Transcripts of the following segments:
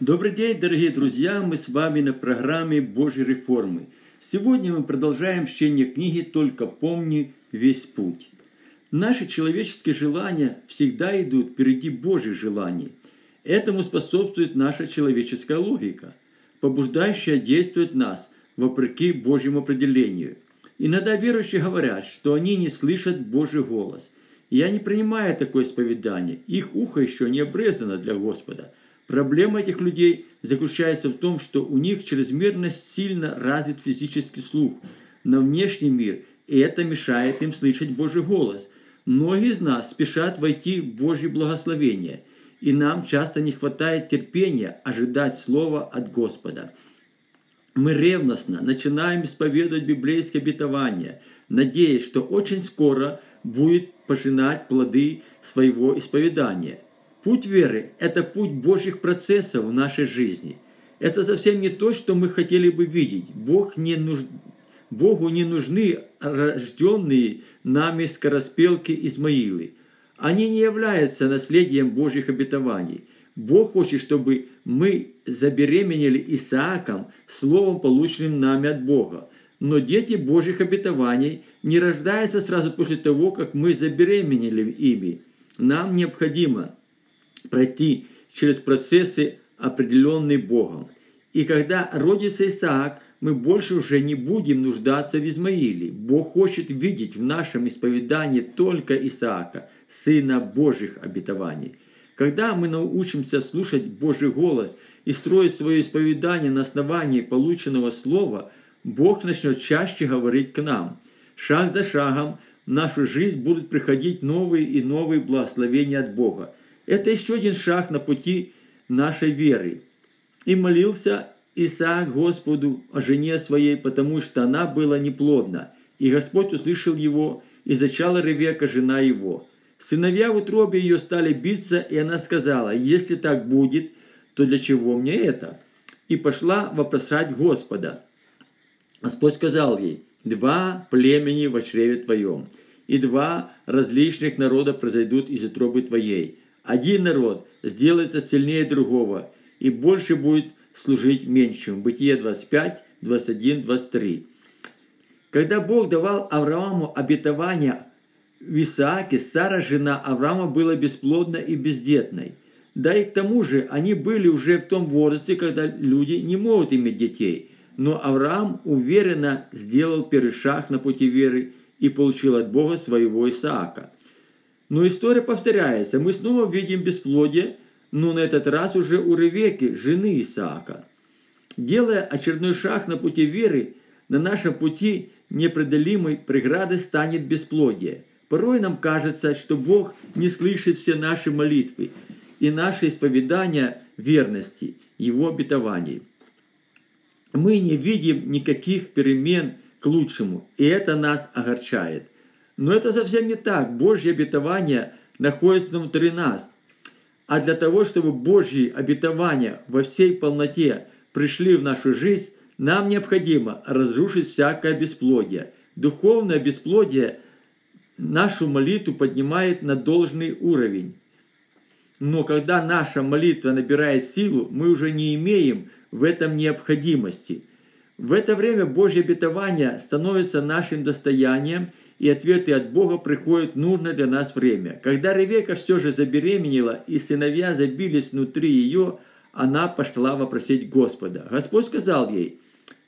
Добрый день, дорогие друзья! Мы с вами на программе Божьей реформы. Сегодня мы продолжаем чтение книги «Только помни весь путь». Наши человеческие желания всегда идут впереди Божьих желаний. Этому способствует наша человеческая логика, побуждающая действовать нас вопреки Божьему определению. Иногда верующие говорят, что они не слышат Божий голос. Я не принимаю такое исповедание. Их ухо еще не обрезано для Господа – Проблема этих людей заключается в том, что у них чрезмерно сильно развит физический слух на внешний мир, и это мешает им слышать Божий голос. Многие из нас спешат войти в Божье благословение, и нам часто не хватает терпения ожидать слова от Господа. Мы ревностно начинаем исповедовать библейское обетование, надеясь, что очень скоро будет пожинать плоды своего исповедания – Путь веры – это путь Божьих процессов в нашей жизни. Это совсем не то, что мы хотели бы видеть. Бог не нуж... Богу не нужны рожденные нами скороспелки Измаилы. Они не являются наследием Божьих обетований. Бог хочет, чтобы мы забеременели Исааком, словом, полученным нами от Бога. Но дети Божьих обетований не рождаются сразу после того, как мы забеременели ими. Нам необходимо пройти через процессы, определенные Богом. И когда родится Исаак, мы больше уже не будем нуждаться в Измаиле. Бог хочет видеть в нашем исповедании только Исаака, сына Божьих обетований. Когда мы научимся слушать Божий голос и строить свое исповедание на основании полученного слова, Бог начнет чаще говорить к нам. Шаг за шагом в нашу жизнь будут приходить новые и новые благословения от Бога. Это еще один шаг на пути нашей веры. И молился Исаак Господу о жене своей, потому что она была неплодна. И Господь услышал его, и зачала Ревека, жена его. Сыновья в утробе ее стали биться, и она сказала, если так будет, то для чего мне это? И пошла вопросать Господа. Господь сказал ей, два племени в чреве твоем, и два различных народа произойдут из утробы твоей один народ сделается сильнее другого и больше будет служить меньшим. Бытие 25, 21, 23. Когда Бог давал Аврааму обетование в Исааке, Сара, жена Авраама, была бесплодна и бездетной. Да и к тому же они были уже в том возрасте, когда люди не могут иметь детей. Но Авраам уверенно сделал первый шаг на пути веры и получил от Бога своего Исаака – но история повторяется. Мы снова видим бесплодие, но на этот раз уже у Ревеки, жены Исаака. Делая очередной шаг на пути веры, на нашем пути непреодолимой преградой станет бесплодие. Порой нам кажется, что Бог не слышит все наши молитвы и наши исповедания верности, Его обетований. Мы не видим никаких перемен к лучшему, и это нас огорчает – но это совсем не так. Божье обетование находится внутри нас. А для того, чтобы Божьи обетования во всей полноте пришли в нашу жизнь, нам необходимо разрушить всякое бесплодие. Духовное бесплодие нашу молитву поднимает на должный уровень. Но когда наша молитва набирает силу, мы уже не имеем в этом необходимости. В это время Божье обетование становится нашим достоянием – и ответы от Бога приходят в нужное для нас время. Когда Ревека все же забеременела, и сыновья забились внутри ее, она пошла вопросить Господа. Господь сказал ей,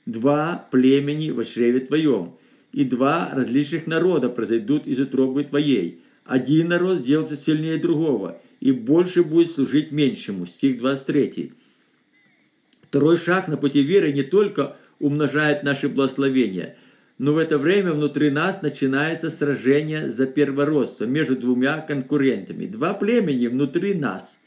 «Два племени во чреве твоем, и два различных народа произойдут из утробы твоей. Один народ сделается сильнее другого, и больше будет служить меньшему». Стих 23. Второй шаг на пути веры не только умножает наши благословения – но в это время внутри нас начинается сражение за первородство между двумя конкурентами. Два племени внутри нас.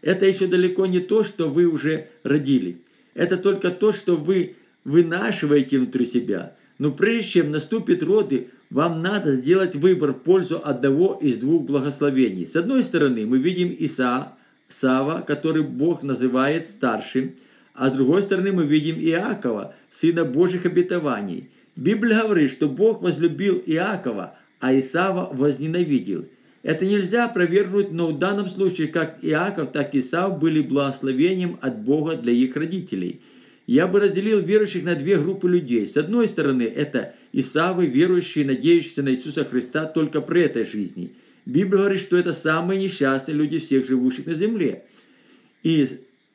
Это еще далеко не то, что вы уже родили. Это только то, что вы вынашиваете внутри себя. Но прежде чем наступит роды, вам надо сделать выбор в пользу одного из двух благословений. С одной стороны, мы видим Иса, Сава, который Бог называет старшим, а с другой стороны мы видим Иакова, сына Божьих обетований – Библия говорит, что Бог возлюбил Иакова, а Исава возненавидел. Это нельзя опровергнуть, но в данном случае как Иаков, так и Исав были благословением от Бога для их родителей. Я бы разделил верующих на две группы людей. С одной стороны, это Исавы, верующие, надеющиеся на Иисуса Христа только при этой жизни. Библия говорит, что это самые несчастные люди всех живущих на земле. И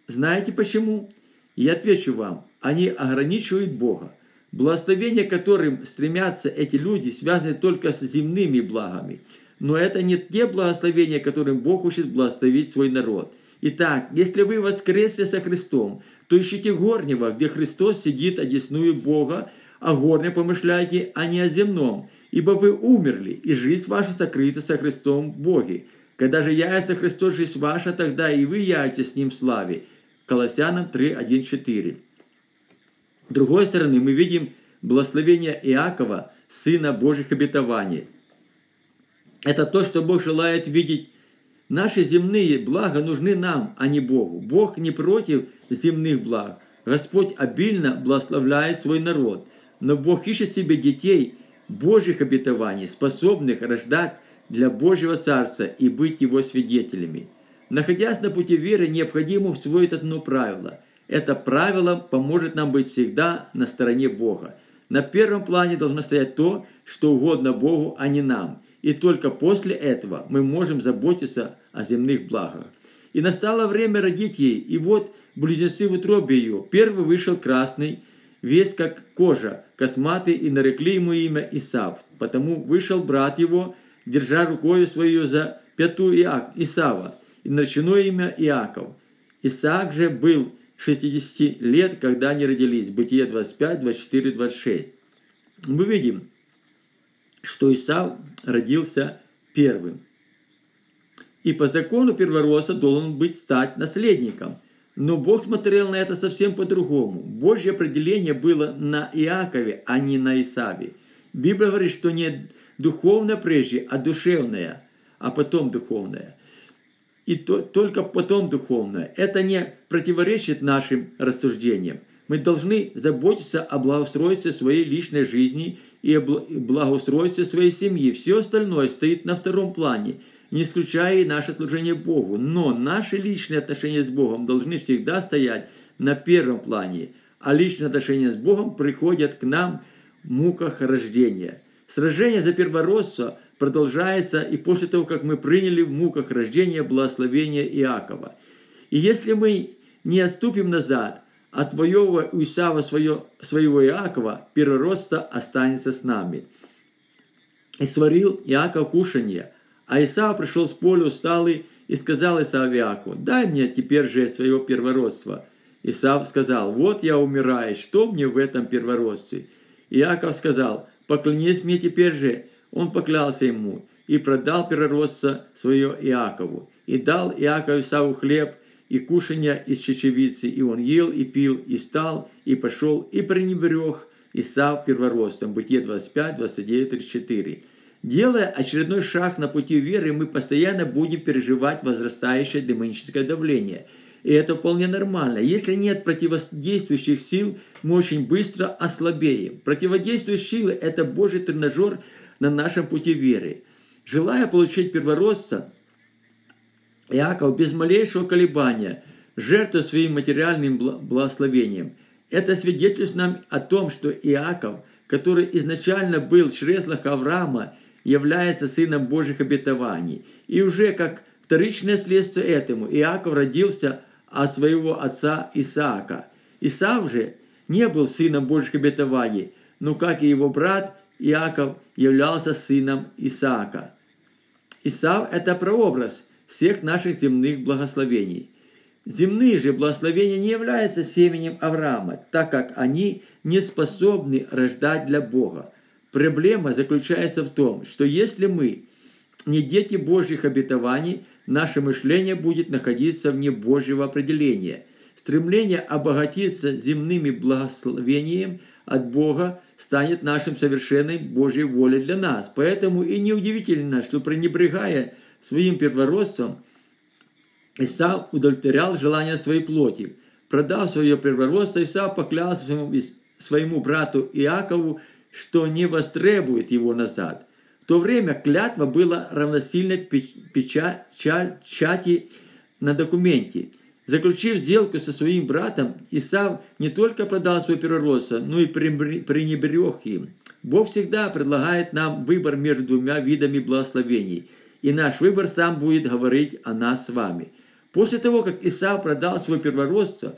знаете почему? Я отвечу вам, они ограничивают Бога. Благословения, которым стремятся эти люди, связаны только с земными благами – но это не те благословения, которым Бог хочет благословить свой народ. Итак, если вы воскресли со Христом, то ищите горнего, где Христос сидит одесную Бога, о горне помышляйте, а не о земном, ибо вы умерли, и жизнь ваша сокрыта со Христом в Боге. Когда же яйца Христос жизнь ваша, тогда и вы яйте с Ним в славе. Колоссянам 3, 1, 4. С другой стороны, мы видим благословение Иакова, сына Божьих обетований – это то, что Бог желает видеть. Наши земные блага нужны нам, а не Богу. Бог не против земных благ. Господь обильно благословляет свой народ. Но Бог ищет себе детей Божьих обетований, способных рождать для Божьего Царства и быть Его свидетелями. Находясь на пути веры, необходимо усвоить одно правило. Это правило поможет нам быть всегда на стороне Бога. На первом плане должно стоять то, что угодно Богу, а не нам – и только после этого мы можем заботиться о земных благах. И настало время родить ей, и вот близнецы в утробе ее. Первый вышел красный, весь как кожа, косматый, и нарекли ему имя Исав. Потому вышел брат его, держа рукою свою за пяту Иак, Исава, и наречено имя Иаков. Исаак же был 60 лет, когда они родились. Бытие 25, 24, 26. Мы видим, что Исав родился первым. И по закону первородца должен быть стать наследником. Но Бог смотрел на это совсем по-другому. Божье определение было на Иакове, а не на Исаве. Библия говорит, что не духовное прежде, а душевное, а потом духовное. И то, только потом духовное. Это не противоречит нашим рассуждениям. Мы должны заботиться о благоустройстве своей личной жизни и о благоустройстве своей семьи. Все остальное стоит на втором плане, не исключая и наше служение Богу. Но наши личные отношения с Богом должны всегда стоять на первом плане, а личные отношения с Богом приходят к нам в муках рождения. Сражение за первородство продолжается и после того, как мы приняли в муках рождения благословение Иакова. И если мы не отступим назад – отвоевывая у Исава свое, своего Иакова, переростка останется с нами. И сварил Иаков кушанье, а Исав пришел с поля усталый и сказал Исав Иакову, дай мне теперь же своего первородства. Исав сказал, вот я умираю, что мне в этом первородстве? Иаков сказал, поклянись мне теперь же. Он поклялся ему и продал первородство свое Иакову. И дал Иаков Исаву хлеб и кушанья из чечевицы, и он ел, и пил, и стал, и пошел, и пренебрег Исав первородством. Бытие 25, 29, 34. Делая очередной шаг на пути веры, мы постоянно будем переживать возрастающее демоническое давление. И это вполне нормально. Если нет противодействующих сил, мы очень быстро ослабеем. Противодействующие силы – это Божий тренажер на нашем пути веры. Желая получить первородство, Иаков без малейшего колебания жертвует своим материальным благословением. Это свидетельствует нам о том, что Иаков, который изначально был в чреслах Авраама, является сыном Божьих обетований. И уже как вторичное следствие этому Иаков родился от своего отца Исаака. Исаак же не был сыном Божьих обетований, но, как и его брат, Иаков являлся сыном Исаака. Исав – это прообраз – всех наших земных благословений. Земные же благословения не являются семенем Авраама, так как они не способны рождать для Бога. Проблема заключается в том, что если мы не дети Божьих обетований, наше мышление будет находиться вне Божьего определения. Стремление обогатиться земными благословением от Бога станет нашим совершенной Божьей волей для нас. Поэтому и неудивительно, что пренебрегая своим первородством, Исав удовлетворял желания своей плоти. Продав свое первородство, Исав поклялся своему, своему брату Иакову, что не востребует его назад. В то время клятва была равносильна печати на документе. Заключив сделку со своим братом, Исав не только продал свой первородство, но и пренебрег им. Бог всегда предлагает нам выбор между двумя видами благословений, и наш выбор сам будет говорить о нас с вами. После того, как Исав продал свой первородство,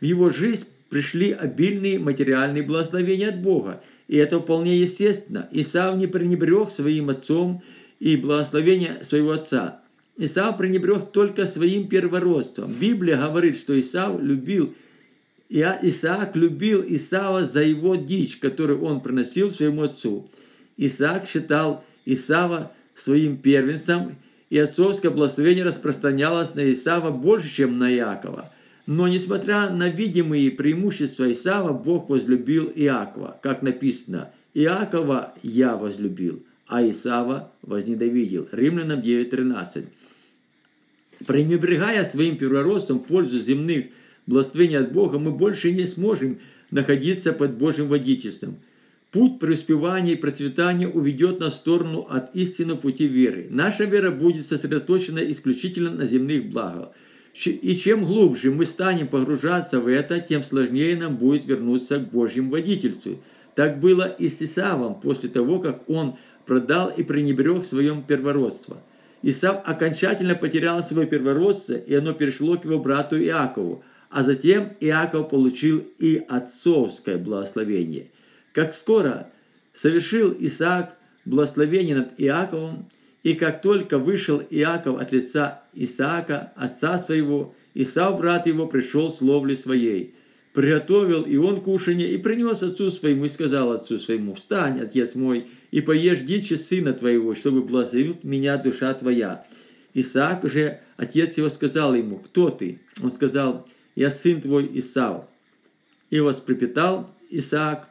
в его жизнь пришли обильные материальные благословения от Бога, и это вполне естественно. Исав не пренебрег своим отцом и благословения своего отца. Исав пренебрег только своим первородством. Библия говорит, что Исав любил, Исаак любил Исава за его дичь, которую он приносил своему отцу. Исаак считал Исава своим первенцем, и отцовское благословение распространялось на Исава больше, чем на Иакова. Но, несмотря на видимые преимущества Исава, Бог возлюбил Иакова, как написано, «Иакова я возлюбил, а Исава возненавидел». Римлянам 9.13. Пренебрегая своим первородством в пользу земных благословений от Бога, мы больше не сможем находиться под Божьим водительством. Путь преуспевания и процветания уведет нас в сторону от истинного пути веры. Наша вера будет сосредоточена исключительно на земных благах. И чем глубже мы станем погружаться в это, тем сложнее нам будет вернуться к Божьему водительству. Так было и с Исавом после того, как он продал и пренебрег своем первородство – Исав окончательно потерял свое первородство, и оно перешло к его брату Иакову. А затем Иаков получил и отцовское благословение. Как скоро совершил Исаак благословение над Иаковом, и как только вышел Иаков от лица Исаака, отца своего, Исав, брат его, пришел с ловли своей – приготовил и он кушанье, и принес отцу своему, и сказал отцу своему, «Встань, отец мой, и поешь дичи сына твоего, чтобы благословил меня душа твоя». Исаак же, отец его, сказал ему, «Кто ты?» Он сказал, «Я сын твой Исав». И воспрепетал Исаак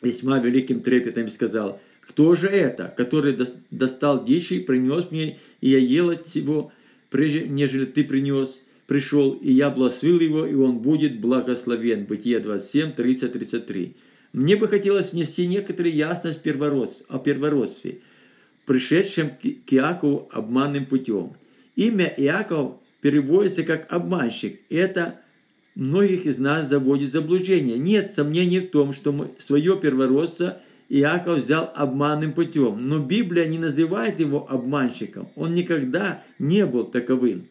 весьма великим трепетом и сказал, «Кто же это, который достал дичи и принес мне, и я ел от всего, прежде нежели ты принес?» Пришел, и я благословил его, и он будет благословен. Бытие 27, 30, 33. Мне бы хотелось внести некоторую ясность о первородстве, пришедшем к Иакову обманным путем. Имя Иаков переводится как обманщик. Это многих из нас заводит заблуждение. Нет сомнений в том, что мы, свое первородство Иаков взял обманным путем. Но Библия не называет его обманщиком. Он никогда не был таковым.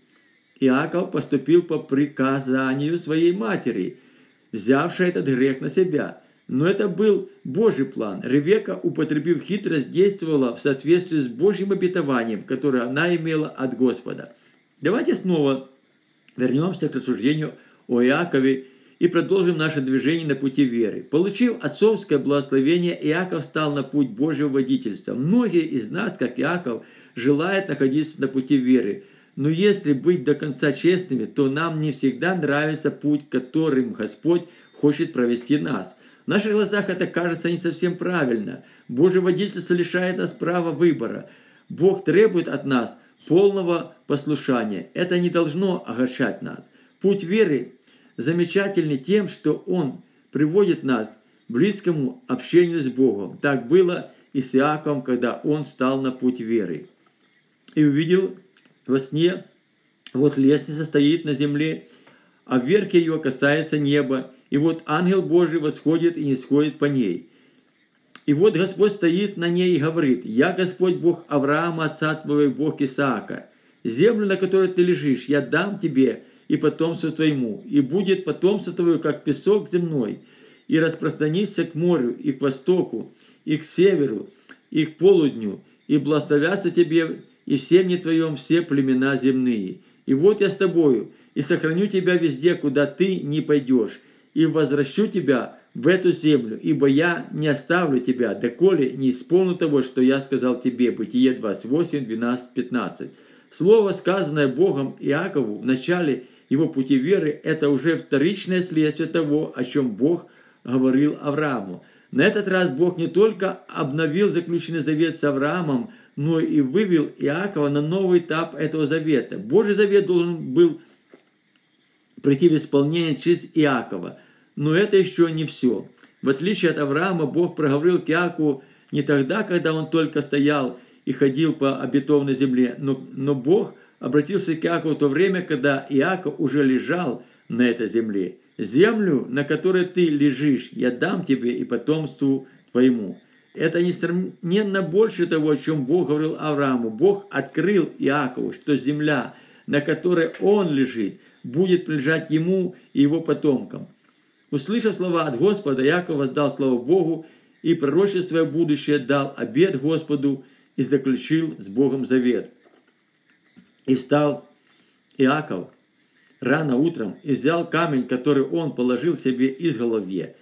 Иаков поступил по приказанию своей матери, взявшей этот грех на себя. Но это был Божий план. Ревека, употребив хитрость, действовала в соответствии с Божьим обетованием, которое она имела от Господа. Давайте снова вернемся к рассуждению о Иакове и продолжим наше движение на пути веры. Получив отцовское благословение, Иаков стал на путь Божьего водительства. Многие из нас, как Иаков, желают находиться на пути веры – но если быть до конца честными, то нам не всегда нравится путь, которым Господь хочет провести нас. В наших глазах это кажется не совсем правильно. Божье водительство лишает нас права выбора. Бог требует от нас полного послушания. Это не должно огорчать нас. Путь веры замечательный тем, что он приводит нас к близкому общению с Богом. Так было и с Иаковом, когда он стал на путь веры. И увидел во сне вот лестница стоит на земле, а верх ее касается неба, и вот ангел Божий восходит и не сходит по ней. И вот Господь стоит на ней и говорит, «Я Господь Бог Авраама, отца твоего, Бог Исаака. Землю, на которой ты лежишь, я дам тебе и потомству твоему, и будет потомство твое, как песок земной, и распространится к морю, и к востоку, и к северу, и к полудню, и благословятся тебе и в семье твоем все племена земные. И вот я с тобою, и сохраню тебя везде, куда ты не пойдешь, и возвращу тебя в эту землю, ибо я не оставлю тебя, доколе не исполню того, что я сказал тебе». Бытие 28, 12, 15. Слово, сказанное Богом Иакову в начале его пути веры, это уже вторичное следствие того, о чем Бог говорил Аврааму. На этот раз Бог не только обновил заключенный завет с Авраамом, но и вывел Иакова на новый этап этого завета. Божий завет должен был прийти в исполнение через Иакова. Но это еще не все. В отличие от Авраама, Бог проговорил к Иакову не тогда, когда он только стоял и ходил по обетованной земле. Но, но Бог обратился к Иакову в то время, когда Иаков уже лежал на этой земле. «Землю, на которой ты лежишь, я дам тебе и потомству твоему». Это несравненно больше того, о чем Бог говорил Аврааму. Бог открыл Иакову, что земля, на которой он лежит, будет принадлежать ему и его потомкам. Услышав слова от Господа, Иаков воздал славу Богу и, пророчествуя будущее, дал обет Господу и заключил с Богом завет. И стал Иаков рано утром и взял камень, который он положил себе из голове,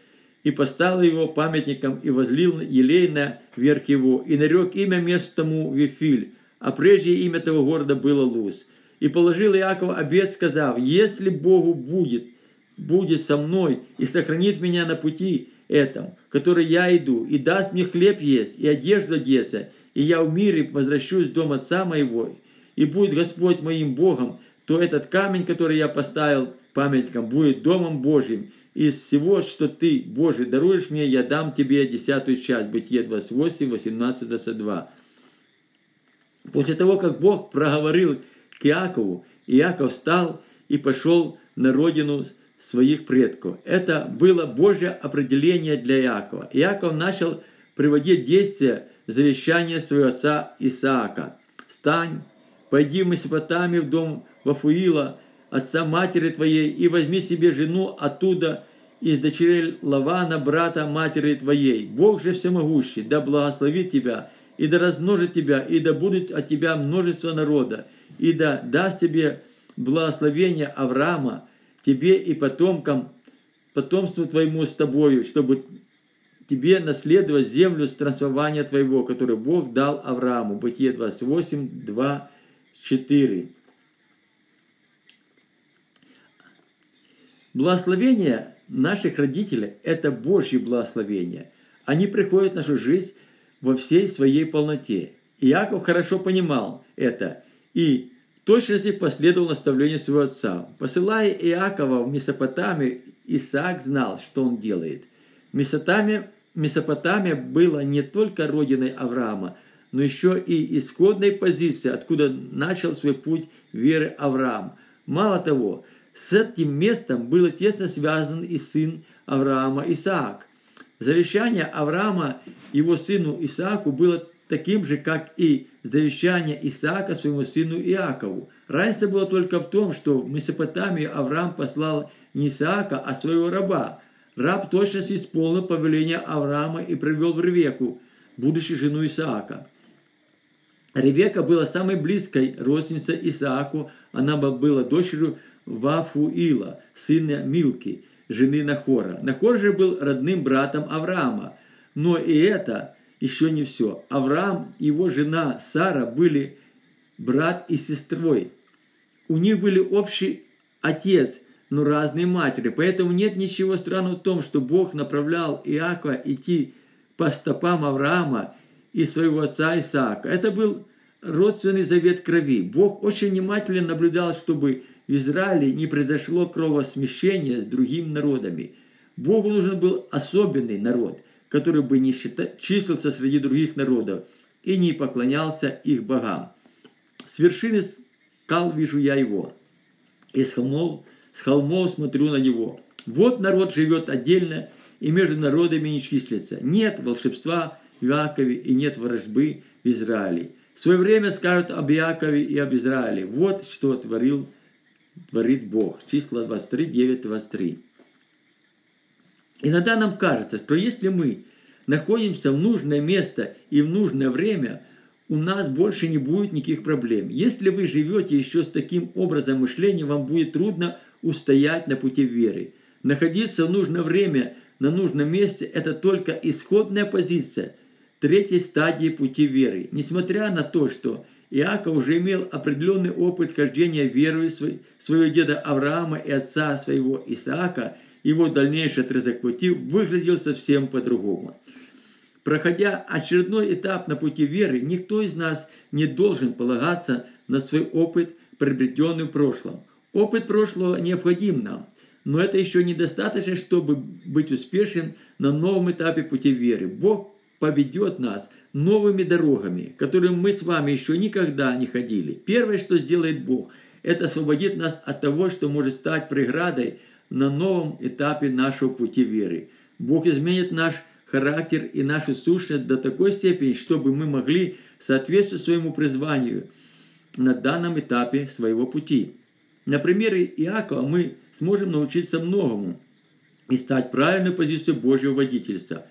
и поставил его памятником и возлил елей на верх его, и нарек имя месту тому Вифиль, а прежде имя того города было Луз. И положил Иаков обет, сказав, если Богу будет, будет со мной и сохранит меня на пути этом, который я иду, и даст мне хлеб есть, и одежду одеться, и я в мире возвращусь в дом отца моего, и будет Господь моим Богом, то этот камень, который я поставил памятником, будет домом Божьим. Из всего, что ты, Божий, даруешь мне, я дам тебе десятую часть. Бытие 28, 18, 22. После того, как Бог проговорил к Иакову, Иаков встал и пошел на родину своих предков. Это было Божье определение для Иакова. Иаков начал приводить действия завещания своего отца Исаака. «Встань, пойди в Месопотамию в дом Вафуила, отца матери твоей, и возьми себе жену оттуда из дочерей Лавана, брата матери твоей. Бог же всемогущий, да благословит тебя, и да размножит тебя, и да будет от тебя множество народа, и да даст тебе благословение Авраама, тебе и потомкам, потомству твоему с тобою, чтобы тебе наследовать землю странствования твоего, которую Бог дал Аврааму. Бытие 28, 2, 4. Благословение наших родителей – это Божье благословение. Они приходят в нашу жизнь во всей своей полноте. Иаков хорошо понимал это и в точности последовал наставлению своего отца. Посылая Иакова в Месопотамию, Исаак знал, что он делает. Месопотамия, Месопотамия была не только родиной Авраама, но еще и исходной позицией, откуда начал свой путь веры Авраам. Мало того, с этим местом был тесно связан и сын Авраама Исаак. Завещание Авраама его сыну Исааку было таким же, как и завещание Исаака своему сыну Иакову. Разница была только в том, что в Месопотамию Авраам послал не Исаака, а своего раба. Раб точно исполнил повеление Авраама и привел в Ревеку, будущую жену Исаака. Ревека была самой близкой родственницей Исааку, она была дочерью Вафуила, сына Милки, жены Нахора. Нахор же был родным братом Авраама. Но и это еще не все. Авраам и его жена Сара были брат и сестрой. У них были общий отец, но разные матери. Поэтому нет ничего странного в том, что Бог направлял Иакова идти по стопам Авраама и своего отца Исаака. Это был родственный завет крови. Бог очень внимательно наблюдал, чтобы в Израиле не произошло кровосмещения с другими народами. Богу нужен был особенный народ, который бы не числился среди других народов и не поклонялся их богам. С вершины скал вижу я его, и с холмов, с холмов смотрю на него. Вот народ живет отдельно и между народами не числится. Нет волшебства в Иакове и нет вражбы в Израиле. В свое время скажут об Иакове и об Израиле. Вот что творил творит Бог. Числа 23, 9, 23. Иногда нам кажется, что если мы находимся в нужное место и в нужное время, у нас больше не будет никаких проблем. Если вы живете еще с таким образом мышления, вам будет трудно устоять на пути веры. Находиться в нужное время на нужном месте – это только исходная позиция третьей стадии пути веры. Несмотря на то, что Иаков уже имел определенный опыт хождения верою своего деда Авраама и отца своего Исаака, его дальнейший отрезок пути выглядел совсем по-другому. Проходя очередной этап на пути веры, никто из нас не должен полагаться на свой опыт, приобретенный в прошлом. Опыт прошлого необходим нам, но это еще недостаточно, чтобы быть успешным на новом этапе пути веры. Бог поведет нас новыми дорогами, которыми мы с вами еще никогда не ходили. Первое, что сделает Бог, это освободит нас от того, что может стать преградой на новом этапе нашего пути веры. Бог изменит наш характер и нашу сущность до такой степени, чтобы мы могли соответствовать своему призванию на данном этапе своего пути. На примере Иакова мы сможем научиться многому и стать правильной позицией Божьего водительства.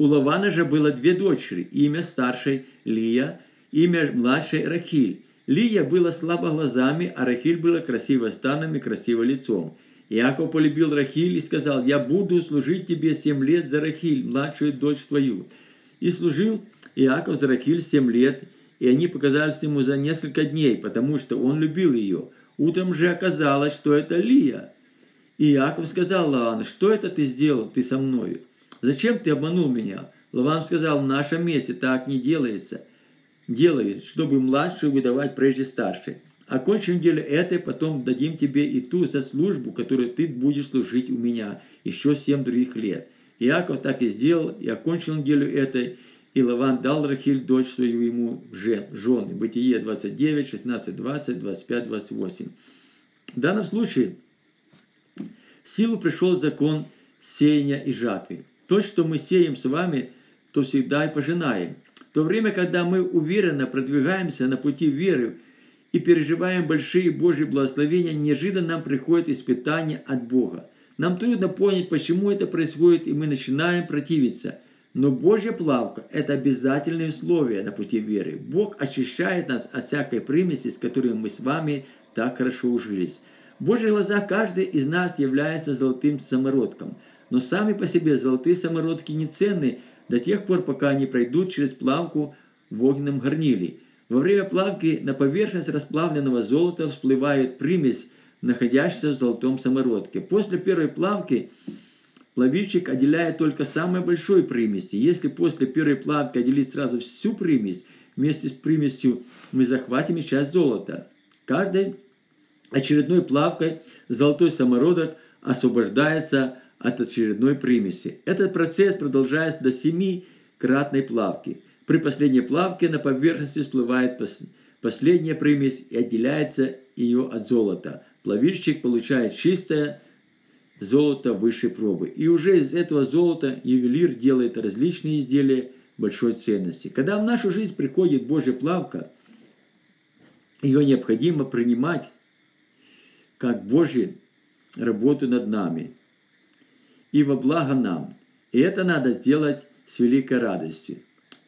У Лавана же было две дочери, имя старшей Лия, имя младшей Рахиль. Лия была слабо глазами, а Рахиль была красиво станом и красиво лицом. Иаков полюбил Рахиль и сказал, «Я буду служить тебе семь лет за Рахиль, младшую дочь твою». И служил Иаков за Рахиль семь лет, и они показались ему за несколько дней, потому что он любил ее. Утром же оказалось, что это Лия. И Иаков сказал Лавану, что это ты сделал, ты со мною? Зачем ты обманул меня? Лаван сказал, в нашем месте так не делается. Делает, чтобы младшую выдавать прежде старшей. Окончим деле это, потом дадим тебе и ту за службу, которую ты будешь служить у меня еще семь других лет. Иаков так и сделал, и окончил неделю этой, и Лаван дал Рахиль, дочь свою ему жены. Бытие 29, 16, 20, 25, 28. В данном случае в силу пришел закон сеяния и жатвы. То, что мы сеем с вами, то всегда и пожинаем. В то время, когда мы уверенно продвигаемся на пути веры и переживаем большие Божьи благословения, неожиданно нам приходит испытание от Бога. Нам трудно понять, почему это происходит, и мы начинаем противиться – но Божья плавка – это обязательное условие на пути веры. Бог очищает нас от всякой примеси, с которой мы с вами так хорошо ужились. В Божьих глазах каждый из нас является золотым самородком. Но сами по себе золотые самородки не ценны до тех пор, пока они пройдут через плавку в огненном горниле. Во время плавки на поверхность расплавленного золота всплывает примесь, находящаяся в золотом самородке. После первой плавки Плавильщик отделяет только самой большой примеси. Если после первой плавки отделить сразу всю примесь, вместе с примесью мы захватим часть золота. Каждой очередной плавкой золотой самородок освобождается от очередной примеси. Этот процесс продолжается до семикратной плавки. При последней плавке на поверхности всплывает последняя примесь и отделяется ее от золота. Плавильщик получает чистое золото высшей пробы. И уже из этого золота ювелир делает различные изделия большой ценности. Когда в нашу жизнь приходит Божья плавка, ее необходимо принимать как Божью работу над нами и во благо нам. И это надо сделать с великой радостью.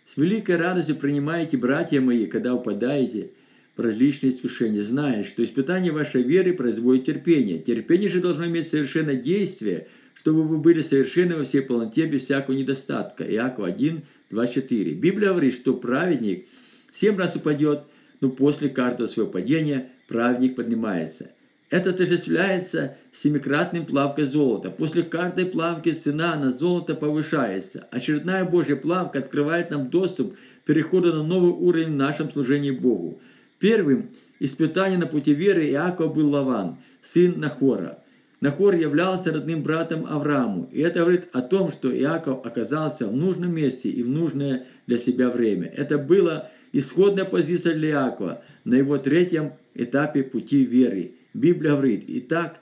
С великой радостью принимайте, братья мои, когда упадаете – различные искушения, зная, что испытание вашей веры производит терпение. Терпение же должно иметь совершенное действие, чтобы вы были совершенны во всей полноте без всякого недостатка. Иаков 1, 24. Библия говорит, что праведник семь раз упадет, но после каждого своего падения праведник поднимается. Это отождествляется семикратным плавкой золота. После каждой плавки цена на золото повышается. Очередная Божья плавка открывает нам доступ к переходу на новый уровень в нашем служении Богу. Первым испытанием на пути веры Иаков был Лаван, сын Нахора. Нахор являлся родным братом Аврааму, и это говорит о том, что Иаков оказался в нужном месте и в нужное для себя время. Это была исходная позиция для Иакова на его третьем этапе пути веры. Библия говорит, «Итак,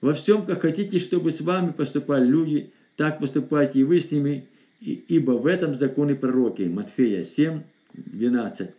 во всем, как хотите, чтобы с вами поступали люди, так поступайте и вы с ними, ибо в этом законы пророки». Матфея 7, 12.